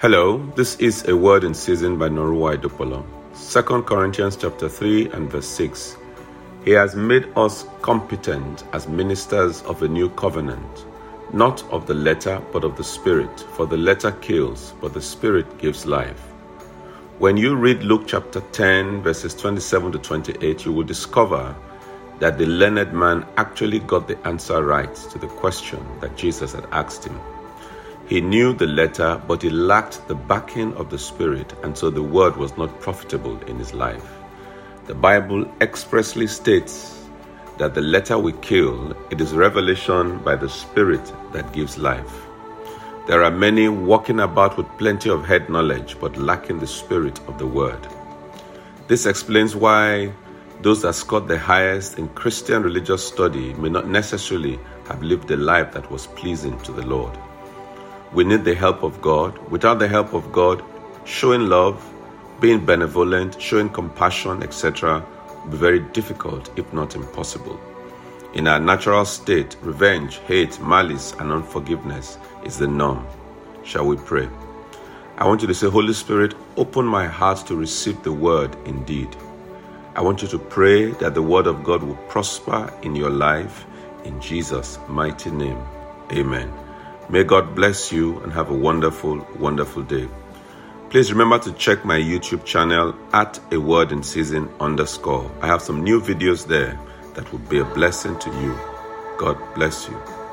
Hello, this is a word in season by Noruwa Idopolo. 2 Corinthians chapter 3 and verse 6. He has made us competent as ministers of a new covenant, not of the letter, but of the Spirit. For the letter kills, but the Spirit gives life. When you read Luke chapter 10, verses 27 to 28, you will discover that the learned man actually got the answer right to the question that Jesus had asked him. He knew the letter, but he lacked the backing of the Spirit, and so the word was not profitable in his life. The Bible expressly states that the letter we kill, it is revelation by the Spirit that gives life. There are many walking about with plenty of head knowledge, but lacking the Spirit of the Word. This explains why those that scored the highest in Christian religious study may not necessarily have lived a life that was pleasing to the Lord. We need the help of God. Without the help of God, showing love, being benevolent, showing compassion, etc., will be very difficult, if not impossible. In our natural state, revenge, hate, malice, and unforgiveness is the norm. Shall we pray? I want you to say, Holy Spirit, open my heart to receive the word indeed. I want you to pray that the word of God will prosper in your life in Jesus' mighty name. Amen. May God bless you and have a wonderful, wonderful day. Please remember to check my YouTube channel at a word in season underscore. I have some new videos there that will be a blessing to you. God bless you.